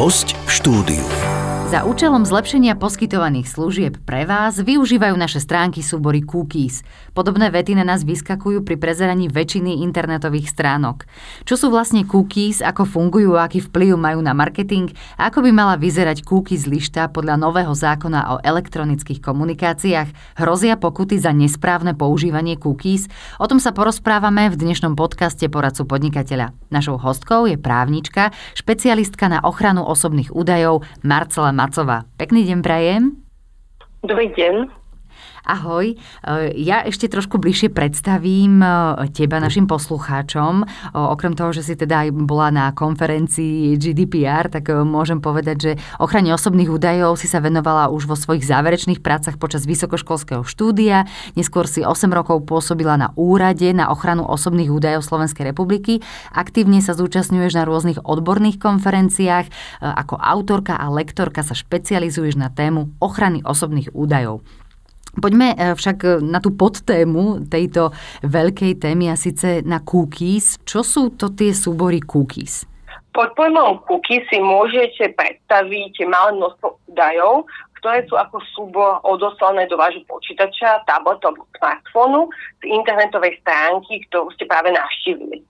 Host v štúdiu. Za účelom zlepšenia poskytovaných služieb pre vás využívajú naše stránky súbory cookies. Podobné vety na nás vyskakujú pri prezeraní väčšiny internetových stránok. Čo sú vlastne cookies, ako fungujú a aký vplyv majú na marketing a ako by mala vyzerať cookies lišta podľa nového zákona o elektronických komunikáciách, hrozia pokuty za nesprávne používanie cookies? O tom sa porozprávame v dnešnom podcaste Poradcu podnikateľa. Našou hostkou je právnička, špecialistka na ochranu osobných údajov Marcela Macová. Pekný deň prajem. Dobrý deň. Ahoj, e, ja ešte trošku bližšie predstavím e, teba našim poslucháčom. Okrem toho, že si teda aj bola na konferencii GDPR, tak e, môžem povedať, že ochrane osobných údajov si sa venovala už vo svojich záverečných prácach počas vysokoškolského štúdia. Neskôr si 8 rokov pôsobila na úrade na ochranu osobných údajov Slovenskej republiky. Aktívne sa zúčastňuješ na rôznych odborných konferenciách. Ako autorka a lektorka sa špecializuješ na tému ochrany osobných údajov. Poďme e, však e, na tú podtému tejto veľkej témy a síce na cookies. Čo sú to tie súbory cookies? Pod pojmom cookies si môžete predstaviť malé množstvo údajov, ktoré sú ako súbor odoslané do vášho počítača, tabletu alebo smartfónu z internetovej stránky, ktorú ste práve navštívili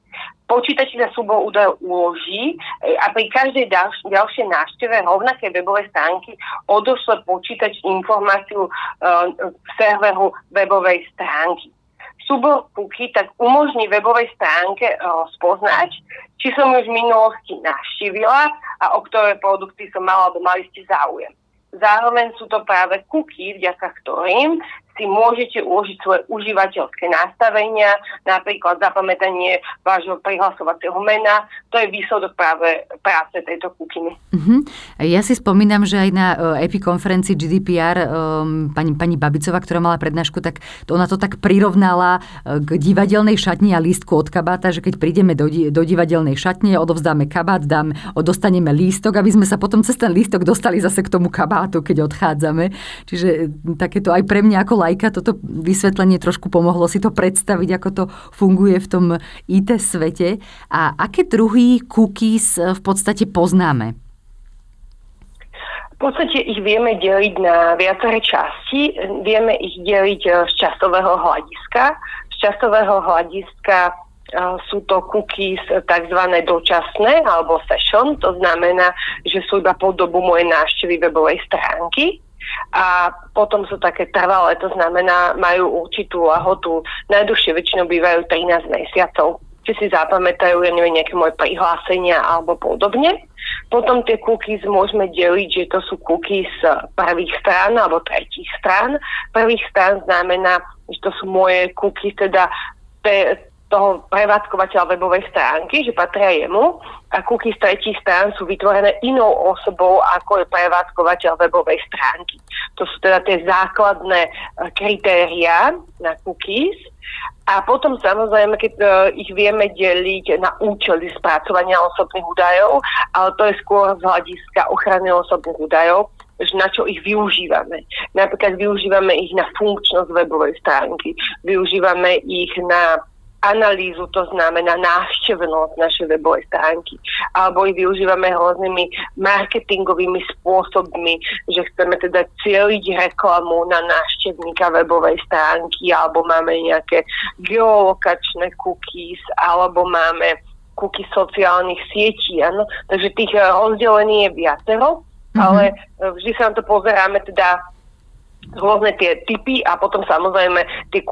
počítač sa súbor údajov uloží e, a pri každej ďalš- ďalšej návšteve rovnaké webové stránky odošle počítač informáciu e, serveru webovej stránky. Súbor cookie tak umožní webovej stránke e, spoznať, či som už v minulosti navštívila a o ktoré produkty som mala alebo mali ste záujem. Zároveň sú to práve cookie, vďaka ktorým si môžete uložiť svoje užívateľské nastavenia, napríklad zapamätanie vášho prihlasovacieho mena. To je výsledok práve práce tejto kukiny. Uh-huh. Ja si spomínam, že aj na uh, EPI konferencii GDPR um, pani, pani Babicová, ktorá mala prednášku, tak ona to tak prirovnala uh, k divadelnej šatni a lístku od kabáta, že keď prídeme do, do divadelnej šatne, odovzdáme kabát, dám, dostaneme lístok, aby sme sa potom cez ten lístok dostali zase k tomu kabátu, keď odchádzame. Čiže takéto aj pre mňa ako lajka toto vysvetlenie trošku pomohlo si to predstaviť, ako to funguje v tom IT svete. A aké druhy cookies v podstate poznáme? V podstate ich vieme deliť na viaceré časti. Vieme ich deliť eh, z časového hľadiska. Z časového hľadiska eh, sú to cookies tzv. dočasné alebo session, to znamená, že sú iba po dobu mojej návštevy webovej stránky a potom sú také trvalé, to znamená, majú určitú lahotu. Najdlhšie väčšinou bývajú 13 mesiacov či si zapamätajú, ja neviem, nejaké moje prihlásenia alebo podobne. Potom tie cookies môžeme deliť, že to sú cookies prvých strán alebo tretích strán. Prvých strán znamená, že to sú moje cookies, teda te, toho prevádzkovateľa webovej stránky, že patria jemu a cookies tretích strán sú vytvorené inou osobou, ako je prevádzkovateľ webovej stránky. To sú teda tie základné e, kritériá na cookies. A potom samozrejme, keď uh, ich vieme deliť na účely spracovania osobných údajov, ale to je skôr z hľadiska ochrany osobných údajov, že na čo ich využívame. Napríklad využívame ich na funkčnosť webovej stránky, využívame ich na analýzu, to znamená návštevnosť našej webovej stránky. Alebo ich využívame rôznymi marketingovými spôsobmi, že chceme teda cieliť reklamu na návštevníka webovej stránky, alebo máme nejaké geolokačné cookies, alebo máme cookies sociálnych sietí. Ano? Takže tých rozdelení je viacero, mm-hmm. ale vždy sa na to pozeráme teda rôzne tie typy a potom samozrejme tie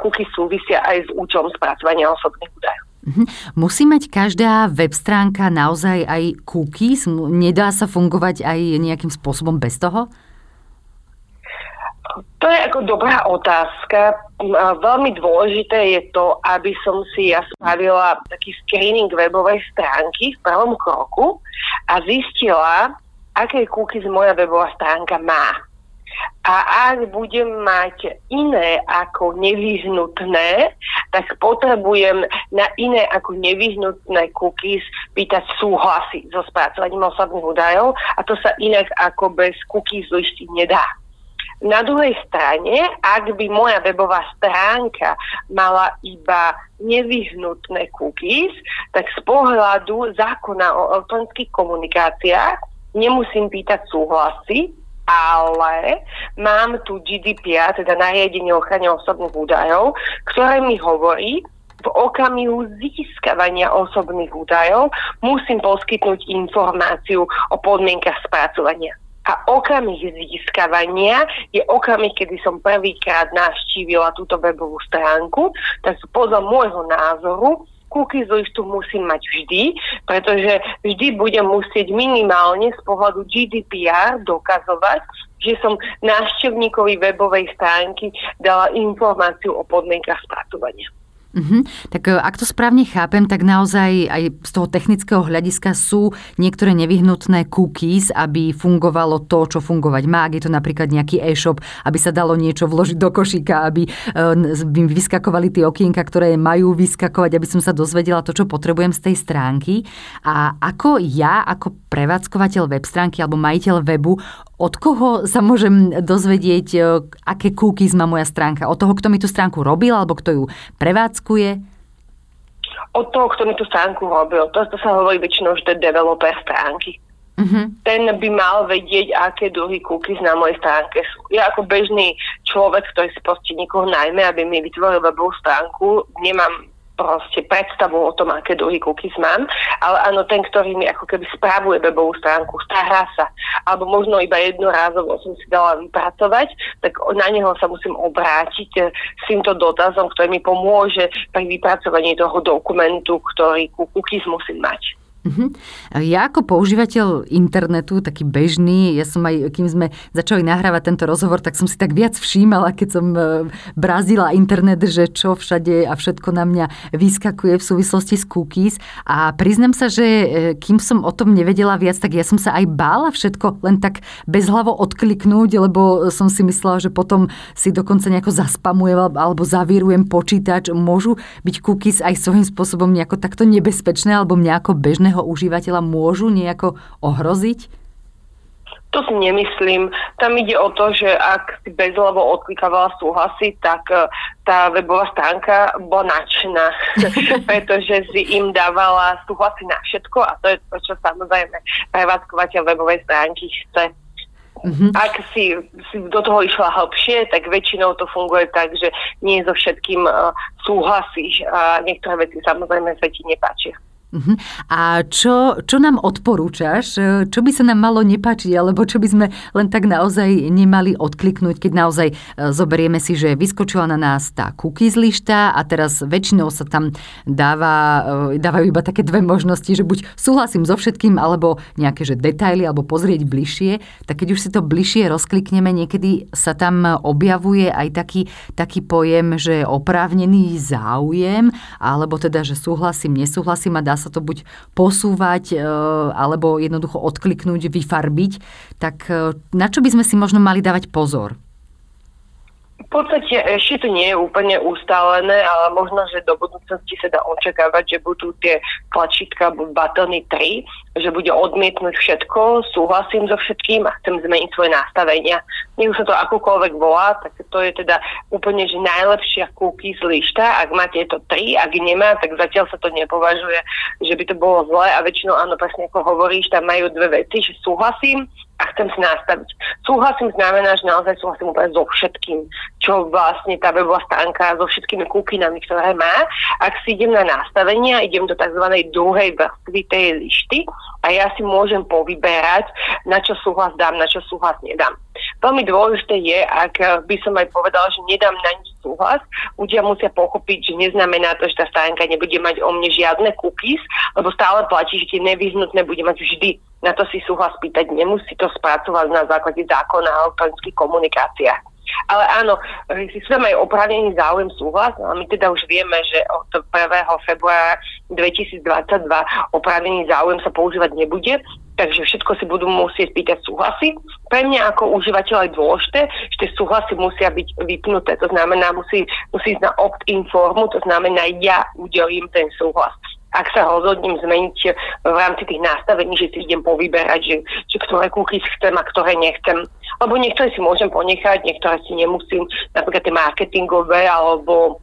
kuky súvisia aj s účelom spracovania osobných údajov. Mhm. Musí mať každá web stránka naozaj aj cookies? Nedá sa fungovať aj nejakým spôsobom bez toho? To je ako dobrá otázka. Veľmi dôležité je to, aby som si ja spravila taký screening webovej stránky v prvom kroku a zistila, aké cookies moja webová stránka má. A ak budem mať iné ako nevyhnutné, tak potrebujem na iné ako nevyhnutné cookies pýtať súhlasy so spracovaním osobných údajov a to sa inak ako bez cookies listy nedá. Na druhej strane, ak by moja webová stránka mala iba nevyhnutné cookies, tak z pohľadu zákona o elektronických komunikáciách nemusím pýtať súhlasy, ale mám tu GDPR, teda nariadenie ochrany osobných údajov, ktoré mi hovorí, v okamihu získavania osobných údajov musím poskytnúť informáciu o podmienkach spracovania. A okamih získavania je okamih, kedy som prvýkrát navštívila túto webovú stránku, tak podľa môjho názoru cookies listu musím mať vždy, pretože vždy budem musieť minimálne z pohľadu GDPR dokazovať, že som návštevníkovi webovej stránky dala informáciu o podmienkach spracovania. Uh-huh. Tak e, ak to správne chápem, tak naozaj aj z toho technického hľadiska sú niektoré nevyhnutné cookies, aby fungovalo to, čo fungovať má. Ak je to napríklad nejaký e-shop, aby sa dalo niečo vložiť do košíka, aby by e, vyskakovali tie okienka, ktoré majú vyskakovať, aby som sa dozvedela to, čo potrebujem z tej stránky. A ako ja, ako prevádzkovateľ web stránky alebo majiteľ webu od koho sa môžem dozvedieť, e, aké cookies má moja stránka? Od toho, kto mi tú stránku robil, alebo kto ju prevádzkuje? Od toho, kto mi tú stránku robil. To, to sa hovorí väčšinou, že to je developer stránky. Uh-huh. Ten by mal vedieť, aké druhy cookies na mojej stránke sú. Ja ako bežný človek, ktorý si proste niekoho najmä, aby mi vytvoril webovú stránku, nemám proste predstavu o tom, aké druhy cookies mám, ale áno, ten, ktorý mi ako keby správuje webovú stránku, stará sa, alebo možno iba jednorázovo som si dala vypracovať, tak na neho sa musím obrátiť eh, s týmto dotazom, ktorý mi pomôže pri vypracovaní toho dokumentu, ktorý cookies musím mať. Uh-huh. Ja ako používateľ internetu, taký bežný, ja som aj, kým sme začali nahrávať tento rozhovor, tak som si tak viac všímala, keď som e, brazila internet, že čo všade a všetko na mňa vyskakuje v súvislosti s cookies. A priznam sa, že e, kým som o tom nevedela viac, tak ja som sa aj bála všetko len tak bezhlavo odkliknúť, lebo som si myslela, že potom si dokonca nejako zaspamujem alebo zavírujem počítač. Môžu byť cookies aj svojím spôsobom nejako takto nebezpečné alebo mňa ako bežné bežného užívateľa môžu nejako ohroziť? To si nemyslím. Tam ide o to, že ak si bezhlavo odklikávala súhlasy, tak e, tá webová stránka bola nadšená, pretože si im dávala súhlasy na všetko a to je to, čo samozrejme prevádzkovateľ webovej stránky chce. Mm-hmm. Ak si, si do toho išla hlbšie, tak väčšinou to funguje tak, že nie so všetkým uh, súhlasíš a niektoré veci samozrejme sa ti nepáčia. Uh-huh. A čo, čo nám odporúčaš? Čo by sa nám malo nepáčiť, alebo čo by sme len tak naozaj nemali odkliknúť, keď naozaj e, zoberieme si, že vyskočila na nás tá cookies lišta a teraz väčšinou sa tam dáva, e, dávajú iba také dve možnosti, že buď súhlasím so všetkým, alebo nejaké že detaily, alebo pozrieť bližšie. Tak keď už si to bližšie rozklikneme, niekedy sa tam objavuje aj taký, taký pojem, že oprávnený záujem, alebo teda, že súhlasím, nesúhlasím a dá sa to buď posúvať e, alebo jednoducho odkliknúť, vyfarbiť, tak e, na čo by sme si možno mali dávať pozor? V podstate ešte to nie je úplne ustálené, ale možno, že do budúcnosti sa dá očakávať, že budú tie tlačítka batony 3, že bude odmietnúť všetko, súhlasím so všetkým a chcem zmeniť svoje nastavenia. Nech sa to akokoľvek volá, tak to je teda úplne, že najlepšia cookies lišta. Ak má tieto tri, ak nemá, tak zatiaľ sa to nepovažuje, že by to bolo zle a väčšinou áno, presne ako hovoríš, tam majú dve veci, že súhlasím a chcem si nastaviť. Súhlasím znamená, že naozaj súhlasím úplne so všetkým, čo vlastne tá webová stránka so všetkými kúkinami, ktoré má. Ak si idem na nastavenia, idem do tzv. druhej vrstvy tej lišty a ja si môžem povyberať, na čo súhlas dám, na čo súhlas nedám. Veľmi dôležité je, ak by som aj povedala, že nedám na nič súhlas, ľudia musia pochopiť, že neznamená to, že tá stránka nebude mať o mne žiadne cookies, lebo stále platí, že tie nevyhnutné bude mať vždy. Na to si súhlas pýtať nemusí to spracovať na základe zákona o elektronických komunikáciách. Ale áno, sú tam aj oprávnený záujem súhlas, a my teda už vieme, že od 1. februára 2022 oprávnený záujem sa používať nebude, takže všetko si budú musieť pýtať súhlasy. Pre mňa ako užívateľ je dôležité, že tie súhlasy musia byť vypnuté, to znamená, musí, musí ísť na opt-in formu, to znamená, ja udelím ten súhlas ak sa rozhodnem zmeniť v rámci tých nastavení, že si idem povyberať, že, že ktoré cookies chcem a ktoré nechcem. Lebo niektoré si môžem ponechať, niektoré si nemusím, napríklad tie marketingové alebo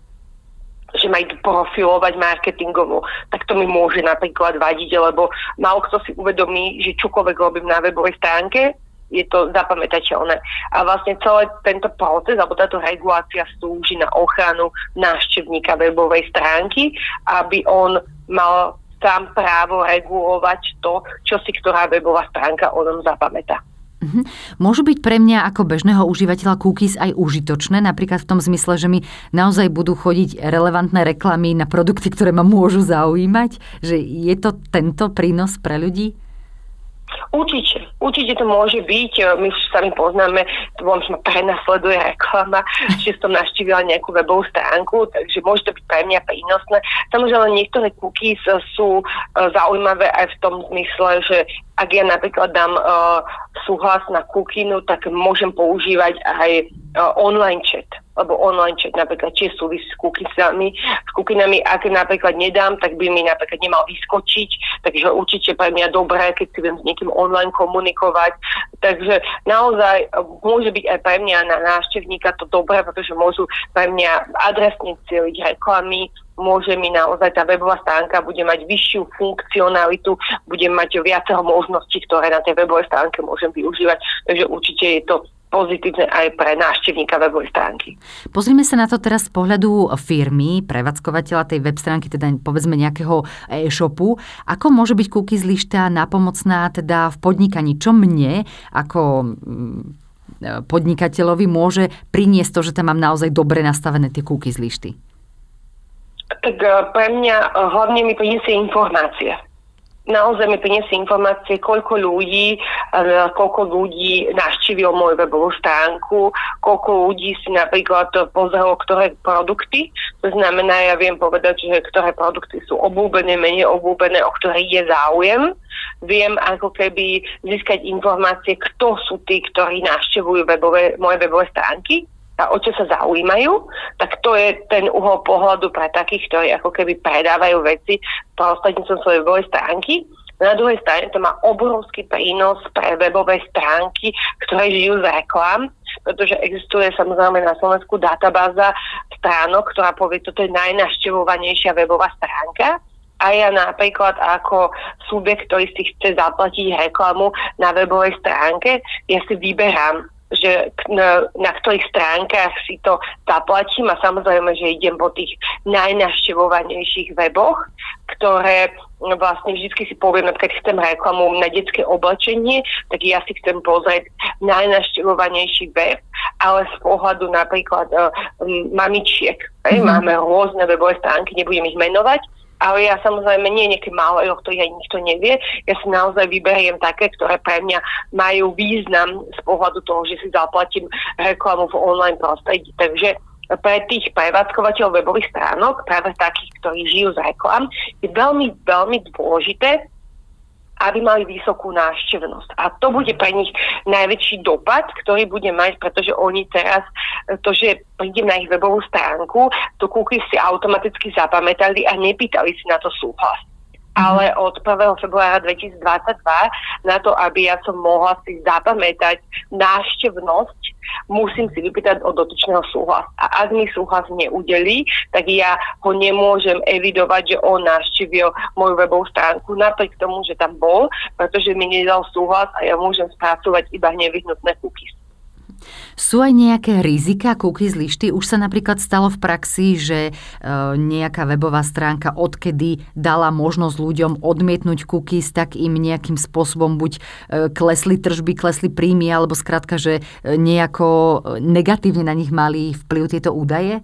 že ma idú profilovať marketingovo, tak to mi môže napríklad vadiť, lebo málo kto si uvedomí, že čokoľvek robím na webovej stránke, je to zapamätateľné. A vlastne celý tento proces, alebo táto regulácia slúži na ochranu návštevníka webovej stránky, aby on mal sám právo regulovať to, čo si ktorá webová stránka o ňom zapamätá. Mhm. Môžu byť pre mňa ako bežného užívateľa cookies aj užitočné, napríklad v tom zmysle, že mi naozaj budú chodiť relevantné reklamy na produkty, ktoré ma môžu zaujímať? Že je to tento prínos pre ľudí? Určite, určite to môže byť. My už sami poznáme, že ma prenasleduje reklama, že som naštívila nejakú webovú stránku, takže môže to byť pre mňa prínosné. Samozrejme, niektoré cookies sú e, zaujímavé aj v tom zmysle, že ak ja napríklad dám uh, súhlas na kukinu, tak môžem používať aj uh, online chat lebo online chat napríklad tiež súvisí s cookiesami. S cookinami, ak napríklad nedám, tak by mi napríklad nemal vyskočiť, takže určite pre mňa dobré, keď si viem s niekým online komunikovať. Takže naozaj môže byť aj pre mňa na návštevníka to dobré, pretože môžu pre mňa adresne cieliť reklamy, môže mi naozaj tá webová stránka bude mať vyššiu funkcionalitu, budem mať viacero možností, ktoré na tej webovej stránke môžem využívať. Takže určite je to pozitívne aj pre návštevníka webovej stránky. Pozrime sa na to teraz z pohľadu firmy, prevádzkovateľa tej web stránky, teda povedzme nejakého e-shopu. Ako môže byť cookies lišta napomocná teda v podnikaní? Čo mne ako mm, podnikateľovi môže priniesť to, že tam mám naozaj dobre nastavené tie cookies lišty? Tak eh, pre mňa eh, hlavne mi priniesie informácie naozaj mi priniesie informácie, koľko ľudí, eh, koľko ľudí navštívilo moju webovú stránku, koľko ľudí si napríklad pozrelo, ktoré produkty. To znamená, ja viem povedať, že ktoré produkty sú obľúbené, menej obľúbené, o ktoré je záujem. Viem ako keby získať informácie, kto sú tí, ktorí navštevujú webové, moje webové stránky a o čo sa zaujímajú, tak to je ten uhol pohľadu pre takých, ktorí ako keby predávajú veci prostredníctvom svojej webovej stránky. Na druhej strane to má obrovský prínos pre webové stránky, ktoré žijú z reklám, pretože existuje samozrejme na Slovensku databáza stránok, ktorá povie, toto je najnaštevovanejšia webová stránka. A ja napríklad ako subjekt, ktorý si chce zaplatiť reklamu na webovej stránke, ja si vyberám že na, na ktorých stránkach si to zaplatím a samozrejme, že idem po tých najnaštevovanejších weboch, ktoré vlastne vždy si poviem, napríklad chcem reklamu na detské oblečenie, tak ja si chcem pozrieť najnaštevovanejší web, ale z pohľadu napríklad uh, mamičiek. Mm-hmm. Máme rôzne webové stránky, nebudem ich menovať, ale ja samozrejme nie nejaké malé, o ktorých aj nikto nevie. Ja si naozaj vyberiem také, ktoré pre mňa majú význam z pohľadu toho, že si zaplatím reklamu v online prostredí. Takže pre tých prevádzkovateľov webových stránok, práve takých, ktorí žijú z reklam, je veľmi, veľmi dôležité, aby mali vysokú návštevnosť. A to bude pre nich najväčší dopad, ktorý bude mať, pretože oni teraz, to, že prídem na ich webovú stránku, to kúky si automaticky zapamätali a nepýtali si na to súhlas ale od 1. februára 2022 na to, aby ja som mohla si zapamätať návštevnosť, musím si vypýtať od dotyčného súhlas. A ak mi súhlas neudelí, tak ja ho nemôžem evidovať, že on navštívil moju webovú stránku napriek tomu, že tam bol, pretože mi nedal súhlas a ja môžem spracovať iba nevyhnutné cookies. Sú aj nejaké rizika cookies lišty? Už sa napríklad stalo v praxi, že e, nejaká webová stránka odkedy dala možnosť ľuďom odmietnúť cookies, tak im nejakým spôsobom buď e, klesli tržby, klesli príjmy, alebo skrátka, že e, nejako negatívne na nich mali vplyv tieto údaje?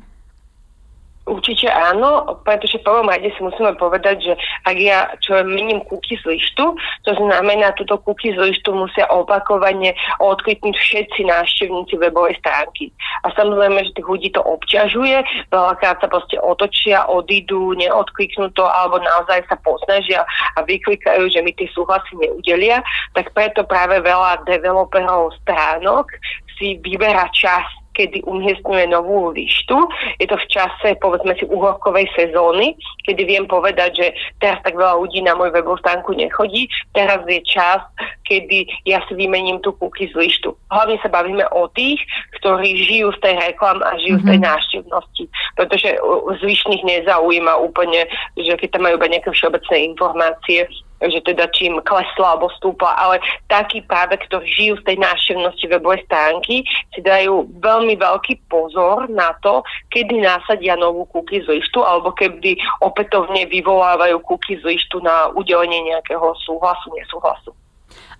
Určite áno, pretože v prvom rade si musíme povedať, že ak ja čo mením kuky z lištu, to znamená, túto kuky z lištu musia opakovane odkliknúť všetci návštevníci webovej stránky. A samozrejme, že tých ľudí to obťažuje, veľakrát sa proste otočia, odídu, neodkliknú to, alebo naozaj sa posnažia a vyklikajú, že mi tie súhlasy neudelia, tak preto práve veľa developerov stránok si vyberá čas kedy umiestňuje novú lištu. Je to v čase, povedzme si, uhorkovej sezóny, kedy viem povedať, že teraz tak veľa ľudí na môj webovú stránku nechodí. Teraz je čas, kedy ja si vymením tú z lištu. Hlavne sa bavíme o tých, ktorí žijú z tej reklam a žijú mm-hmm. z tej mhm. návštevnosti. Pretože zvyšných nezaujíma úplne, že keď tam majú iba nejaké všeobecné informácie, že teda čím klesla alebo stúpla, ale takí práve, ktorí žijú z tej návštevnosti webovej stránky, si dajú veľmi veľký pozor na to, kedy nasadia novú cookie z listu alebo kedy opätovne vyvolávajú cookie z listu na udelenie nejakého súhlasu, nesúhlasu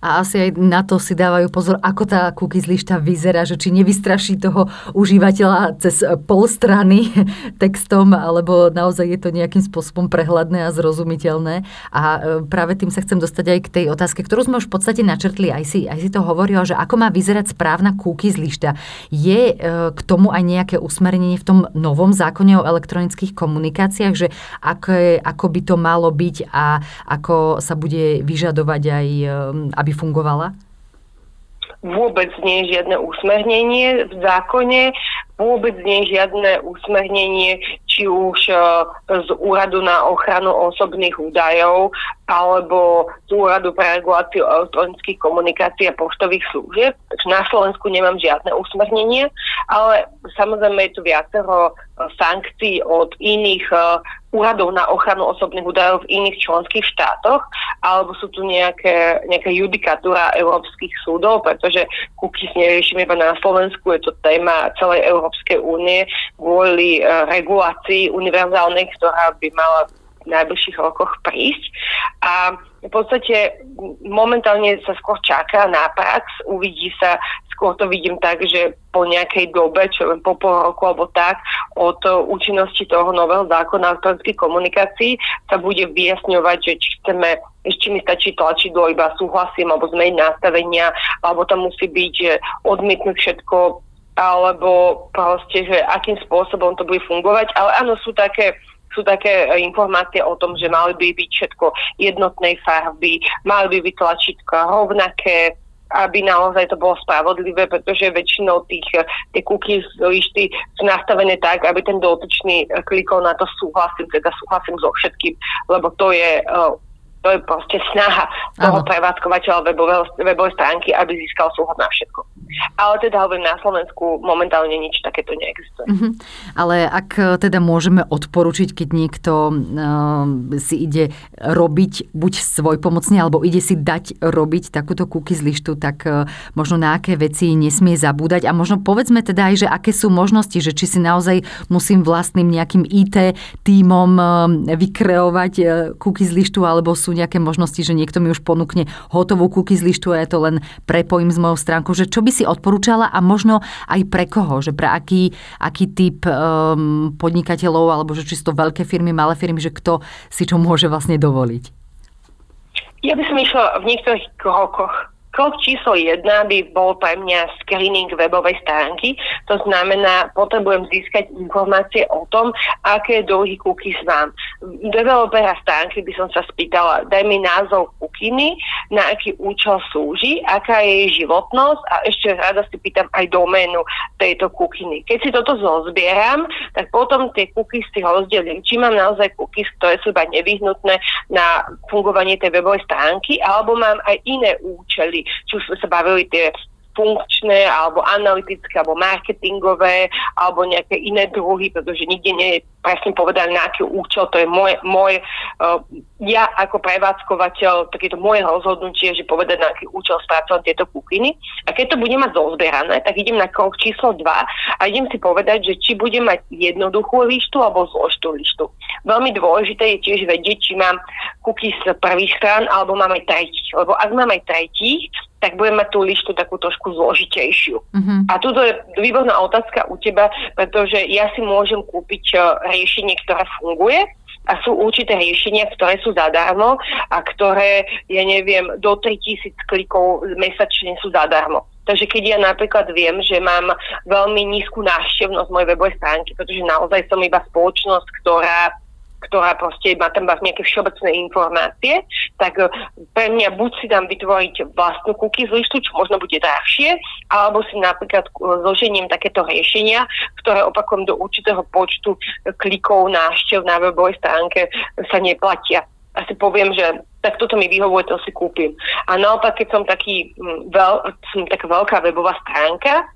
a asi aj na to si dávajú pozor, ako tá cookies lišta vyzerá, že či nevystraší toho užívateľa cez pol strany textom, alebo naozaj je to nejakým spôsobom prehľadné a zrozumiteľné. A e, práve tým sa chcem dostať aj k tej otázke, ktorú sme už v podstate načrtli, aj si, aj si to hovorila, že ako má vyzerať správna cookies lišta. Je e, k tomu aj nejaké usmernenie v tom novom zákone o elektronických komunikáciách, že ako, ako by to malo byť a ako sa bude vyžadovať aj, e, aby aby fungovala? Vôbec nie je žiadne usmernenie v zákone, vôbec nie je žiadne usmernenie, či už e, z Úradu na ochranu osobných údajov alebo z Úradu pre reguláciu elektronických komunikácií a poštových služieb. Na Slovensku nemám žiadne usmernenie, ale samozrejme je tu viacero sankcií od iných e, úradov na ochranu osobných údajov v iných členských štátoch, alebo sú tu nejaké, nejaká judikatúra európskych súdov, pretože cookies neriešime iba na Slovensku, je to téma celej Európskej únie kvôli uh, regulácii univerzálnej, ktorá by mala v najbližších rokoch prísť. A v podstate momentálne sa skôr čaká na prax, uvidí sa, skôr to vidím tak, že po nejakej dobe, čo len po pol roku alebo tak, od účinnosti toho nového zákona elektronických komunikácií sa bude vyjasňovať, že či chceme ešte mi stačí tlačidlo, iba súhlasím, alebo zmeniť nastavenia, alebo tam musí byť, že odmietnúť všetko, alebo proste, že akým spôsobom to bude fungovať. Ale áno, sú také sú také e, informácie o tom, že mali by byť všetko jednotnej farby, mali by byť tlačítka rovnaké, aby naozaj to bolo spravodlivé, pretože väčšinou tých, e, tie cookies lišty sú nastavené tak, aby ten dotyčný e, klikol na to súhlasím, teda súhlasím so všetkým, lebo to je to je proste snaha toho prevádzkovateľa webovej stránky, aby získal súhlas na všetko. Ale teda hovorím, na Slovensku momentálne nič takéto neexistuje. Mm-hmm. Ale ak e, teda môžeme odporučiť, keď niekto uh, si ide robiť buď svoj pomocne, alebo ide si dať robiť takúto cookies lištu, tak uh, možno na aké veci nesmie zabúdať a možno povedzme teda aj, že aké sú možnosti, že či si naozaj musím vlastným nejakým IT týmom uh, vykreovať uh, cookies lištu, alebo sú nejaké možnosti, že niekto mi už ponúkne hotovú cookies lištu a ja to len prepojím s mojou stránkou, že čo by si odporúčala a možno aj pre koho, že pre aký, aký typ um, podnikateľov alebo že čisto veľké firmy, malé firmy, že kto si čo môže vlastne dovoliť? Ja by som išla v niektorých krokoch Krok číslo jedna by bol pre mňa screening webovej stránky. To znamená, potrebujem získať informácie o tom, aké druhy cookies mám. Developera stránky by som sa spýtala, daj mi názov kukiny, na aký účel slúži, aká je jej životnosť a ešte rada si pýtam aj doménu tejto kukiny. Keď si toto zozbieram, tak potom tie cookies si rozdelím. Či mám naozaj cookies, ktoré sú iba nevyhnutné na fungovanie tej webovej stránky, alebo mám aj iné účely, či už sa bavili tie funkčné, alebo analytické, alebo marketingové, alebo nejaké iné druhy, pretože nikde nie je presne povedané, na aký účel. To je môj, môj uh, ja ako prevádzkovateľ, takéto moje rozhodnutie, že povedať, na aký účel spracovať tieto kukiny. A keď to budem mať zozbierané, tak idem na krok číslo 2 a idem si povedať, že či budem mať jednoduchú lištu alebo zložitú lištu. Veľmi dôležité je tiež vedieť, či mám kuky z prvých strán alebo mám aj tretích. Lebo ak mám aj tretích, tak budem mať tú lištu takú trošku zložitejšiu. Uh-huh. A tuto je výborná otázka u teba, pretože ja si môžem kúpiť uh, riešenie, ktoré funguje a sú určité riešenia, ktoré sú zadarmo a ktoré, ja neviem, do 3000 klikov mesačne sú zadarmo. Takže keď ja napríklad viem, že mám veľmi nízku návštevnosť mojej webovej stránky, pretože naozaj som iba spoločnosť, ktorá ktorá proste má tam nejaké všeobecné informácie, tak e, pre mňa buď si tam vytvoriť vlastnú cookies listu, čo možno bude drahšie, alebo si napríklad e, zložením takéto riešenia, ktoré opakujem do určitého počtu klikov návštev na webovej stránke sa neplatia asi poviem, že tak toto mi vyhovuje, to si kúpim. A naopak, keď som taký veľ, som taká veľká webová stránka,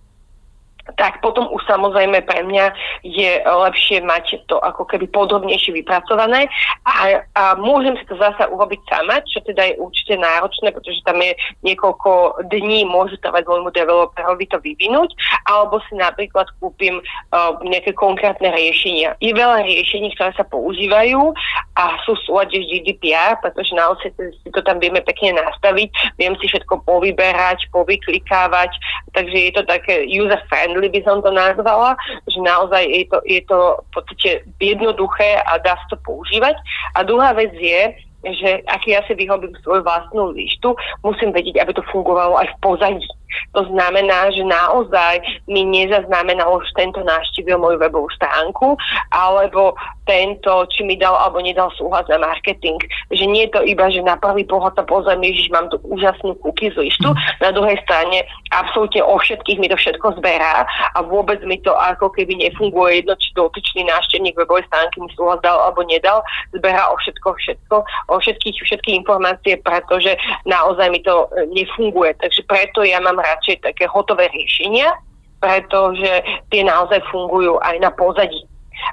tak potom už samozrejme pre mňa je lepšie mať to ako keby podrobnejšie vypracované. A, a môžem si to zasa urobiť sama, čo teda je určite náročné, pretože tam je niekoľko dní, môže trvať môjmu developerovi to vyvinúť, alebo si napríklad kúpim uh, nejaké konkrétne riešenia. Je veľa riešení, ktoré sa používajú a sú súlade s GDPR, pretože naozaj si to tam vieme pekne nastaviť, viem si všetko povyberať, povyklikávať, takže je to také user-friendly friendly by som to nazvala, že naozaj je to, je to v podstate jednoduché a dá sa to používať. A druhá vec je, že ak ja si vyhobím svoju vlastnú lištu, musím vedieť, aby to fungovalo aj v pozadí. To znamená, že naozaj mi nezaznamenalo, že tento navštívil moju webovú stránku, alebo tento, či mi dal alebo nedal súhlas na marketing. Že nie je to iba, že na prvý pohľad to pozriem, že mám tu úžasnú cookies listu, na druhej strane absolútne o všetkých mi to všetko zberá a vôbec mi to ako keby nefunguje jedno, či dotyčný návštevník webovej stránky mi súhlas dal alebo nedal, zberá o všetko, všetko, o všetkých, všetky informácie, pretože naozaj mi to e, nefunguje. Takže preto ja mám radšej také hotové riešenia, pretože tie naozaj fungujú aj na pozadí.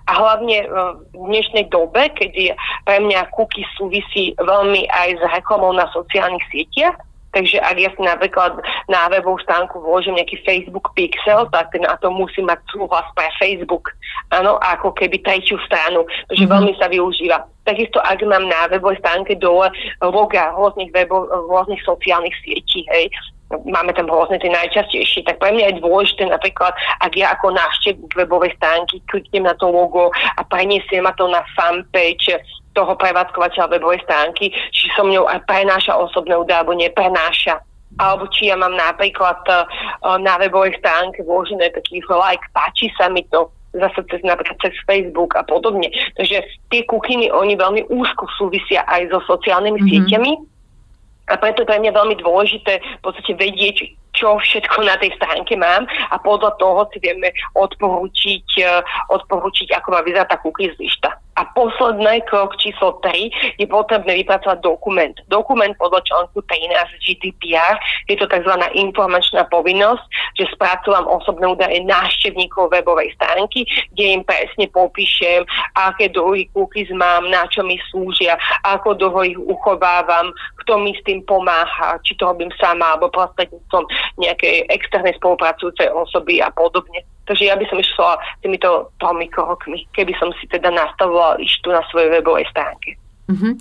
A hlavne v dnešnej dobe, keď je pre mňa cookie súvisí veľmi aj s reklamou na sociálnych sieťach, Takže ak ja si napríklad na webovú stránku vložím nejaký Facebook Pixel, tak na to musím mať súhlas pre Facebook. Áno, ako keby tretiu stranu, takže mm-hmm. veľmi sa využíva. Takisto ak mám na webovej stránke dole loga rôznych, webov, rôznych sociálnych sietí, hej, máme tam rôzne tie najčastejšie, tak pre mňa je dôležité napríklad, ak ja ako návštevník webovej stránky kliknem na to logo a preniesie ma to na fanpage toho prevádzkovateľa webovej stránky, či som ňou aj prenáša osobné údaje alebo neprenáša alebo či ja mám napríklad uh, na webovej stránke vložené taký like, páči sa mi to, zase cez, napríklad cez Facebook a podobne. Takže tie kukiny, oni veľmi úzko súvisia aj so sociálnymi mm-hmm. sieťami a preto je pre mňa veľmi dôležité v podstate vedieť, čo všetko na tej stránke mám a podľa toho si vieme odporúčiť, eh, odporúčiť ako má vyzerať tá cookies lišta. A posledný krok číslo 3 je potrebné vypracovať dokument. Dokument podľa článku 13 GDPR je to tzv. informačná povinnosť, že spracovám osobné údaje návštevníkov webovej stránky, kde im presne popíšem, aké druhy cookies mám, na čo mi slúžia, ako dlho ich uchovávam, kto mi s tým pomáha, či to robím sama alebo prostredníctvom nejakej externej spolupracujúcej osoby a podobne. Takže ja by som išla týmito tromi krokmi, keby som si teda nastavovala lištu na svojej webovej stránke. Uh-huh.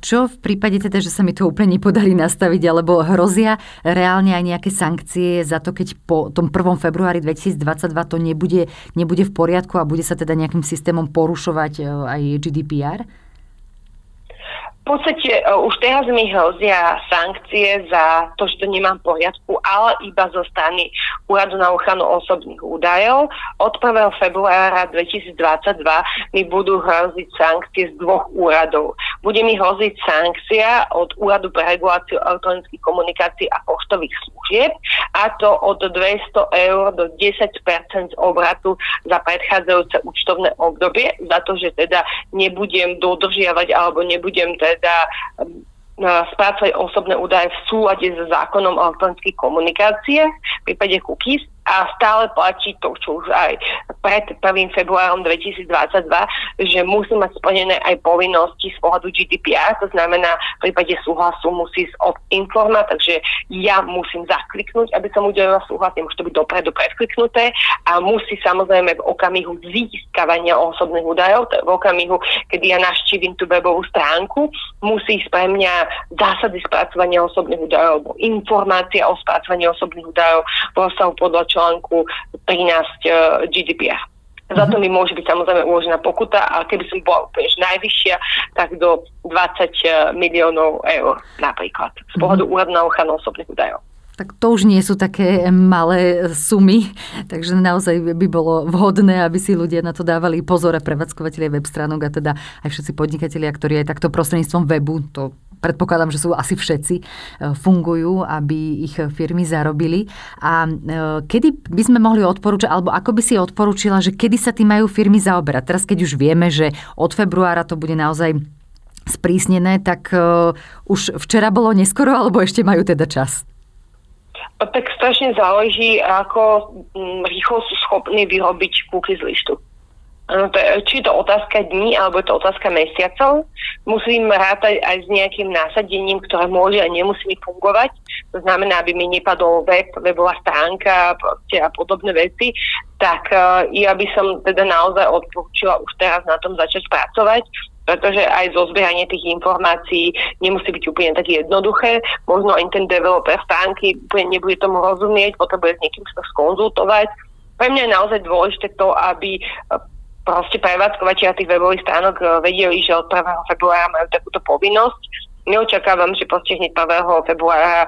Čo v prípade teda, že sa mi to úplne nepodarí nastaviť, alebo hrozia reálne aj nejaké sankcie za to, keď po tom 1. februári 2022 to nebude, nebude v poriadku a bude sa teda nejakým systémom porušovať e, aj GDPR? V podstate uh, už teraz mi hrozia sankcie za to, že to nemám poriadku, ale iba zo strany Úradu na ochranu osobných údajov. Od 1. februára 2022 mi budú hroziť sankcie z dvoch úradov. Bude mi hroziť sankcia od Úradu pre reguláciu elektronických komunikácií a poštových služieb a to od 200 eur do 10 z obratu za predchádzajúce účtovné obdobie za to, že teda nebudem dodržiavať alebo nebudem teda teda um, spracovať osobné údaje v súlade s zákonom o elektronických komunikáciách. V prípade cookies a stále platí to, čo už aj pred 1. februárom 2022, že musí mať splnené aj povinnosti z pohľadu GDPR, to znamená v prípade súhlasu musí od informa, takže ja musím zakliknúť, aby som udelila súhlas, nemôže to byť dopredu predkliknuté a musí samozrejme v okamihu získavania osobných údajov, v okamihu, kedy ja naštívim tú webovú stránku, musí ísť pre mňa zásady spracovania osobných údajov informácia o spracovaní osobných údajov vo podľa článku 13 GDPR. Za to mhm. mi môže byť samozrejme uložená pokuta a keby som bola úplne najvyššia, tak do 20 miliónov eur napríklad z pohľadu mm-hmm. úradu na ochranu osobných údajov. tak to už nie sú také malé sumy, takže naozaj by bolo vhodné, aby si ľudia na to dávali pozor a prevádzkovateľe web stránok a teda aj všetci podnikatelia, ktorí aj takto prostredníctvom webu, to predpokladám, že sú asi všetci, e, fungujú, aby ich firmy zarobili. A e, kedy by sme mohli odporúčať, alebo ako by si odporúčila, že kedy sa tým majú firmy zaoberať? Teraz, keď už vieme, že od februára to bude naozaj sprísnené, tak uh, už včera bolo neskoro, alebo ešte majú teda čas? Tak strašne záleží, ako mm, rýchlo sú schopní vyrobiť cookies listu. Či je to otázka dní, alebo je to otázka mesiacov. Musím rátať aj s nejakým násadením, ktoré môže a nemusí mi fungovať. To znamená, aby mi nepadol web, webová stránka a podobné veci. Tak ja by som teda naozaj odporúčila už teraz na tom začať pracovať pretože aj zo zbieranie tých informácií nemusí byť úplne tak jednoduché. Možno aj ten developer stránky nebude tomu rozumieť, potrebuje s niekým sa skonzultovať. Pre mňa je naozaj dôležité to, aby proste prevádzkovateľia tých webových stránok eh, vedeli, že od 1. februára majú takúto povinnosť. Neočakávam, že proste hneď 1. februára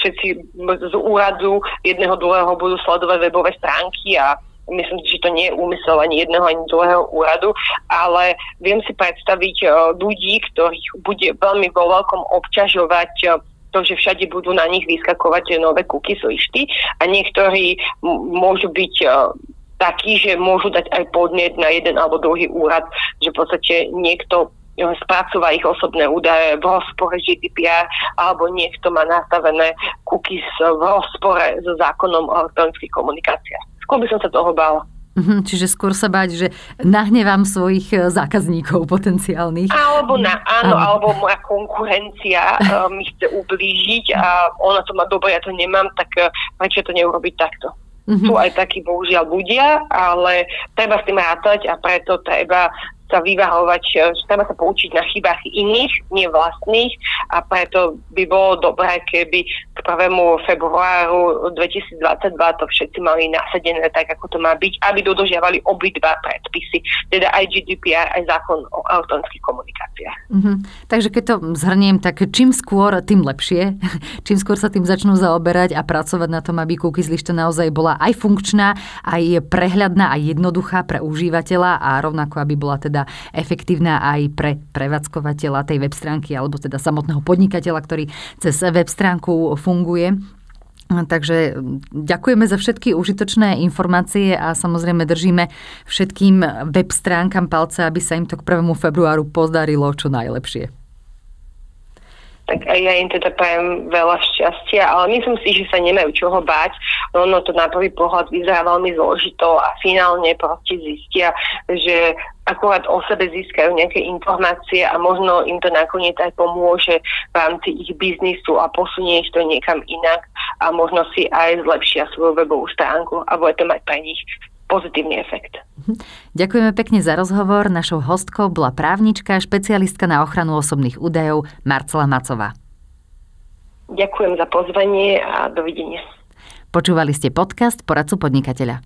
všetci z úradu jedného druhého budú sledovať webové stránky a myslím si, že to nie je úmysel ani jedného, ani druhého úradu, ale viem si predstaviť e, ľudí, ktorých bude veľmi vo veľkom obťažovať e, to, že všade budú na nich vyskakovať nové cookies lišty a niektorí môžu byť takí, že môžu dať aj podnet na jeden alebo druhý úrad, že v podstate niekto spracúva ich osobné údaje v rozpore GDPR alebo niekto má nastavené cookies v rozpore so zákonom o elektronických komunikáciách skôr by som sa toho bála. Mhm, čiže skôr sa bať, že nahnevám svojich e, zákazníkov potenciálnych. Alebo na, áno, alebo moja konkurencia uh, mi chce ublížiť a ona to má dobre, ja to nemám, tak prečo to neurobiť takto? Mm-hmm. Sú aj takí bohužiaľ ľudia, ale treba s tým rátať a preto treba sa vyvahovať, e, že treba sa poučiť na chybách iných, nie vlastných a preto by bolo dobré, keby k 1. februáru 2022 to všetci mali nasadené tak, ako to má byť, aby dodržiavali obidva predpisy, teda aj GDPR, aj zákon o elektronických komunikáciách. Mm-hmm. Takže keď to zhrniem, tak čím skôr, tým lepšie. čím skôr sa tým začnú zaoberať a pracovať na tom, aby cookies lista naozaj bola aj funkčná, aj prehľadná, aj jednoduchá pre užívateľa a rovnako, aby bola teda teda efektívna aj pre prevádzkovateľa tej web stránky alebo teda samotného podnikateľa, ktorý cez web stránku funguje. Takže ďakujeme za všetky užitočné informácie a samozrejme držíme všetkým web stránkam palce, aby sa im to k 1. februáru pozdarilo čo najlepšie tak aj ja im teda prajem veľa šťastia, ale myslím si, že sa nemajú čoho báť. Ono to na prvý pohľad vyzerá veľmi zložito a finálne proste zistia, že akurát o sebe získajú nejaké informácie a možno im to nakoniec aj pomôže v rámci ich biznisu a posunie ich to niekam inak a možno si aj zlepšia svoju webovú stránku a bude to mať pre nich pozitívny efekt. Ďakujeme pekne za rozhovor. Našou hostkou bola právnička, špecialistka na ochranu osobných údajov Marcela Macová. Ďakujem za pozvanie a dovidenia. Počúvali ste podcast Poradcu podnikateľa.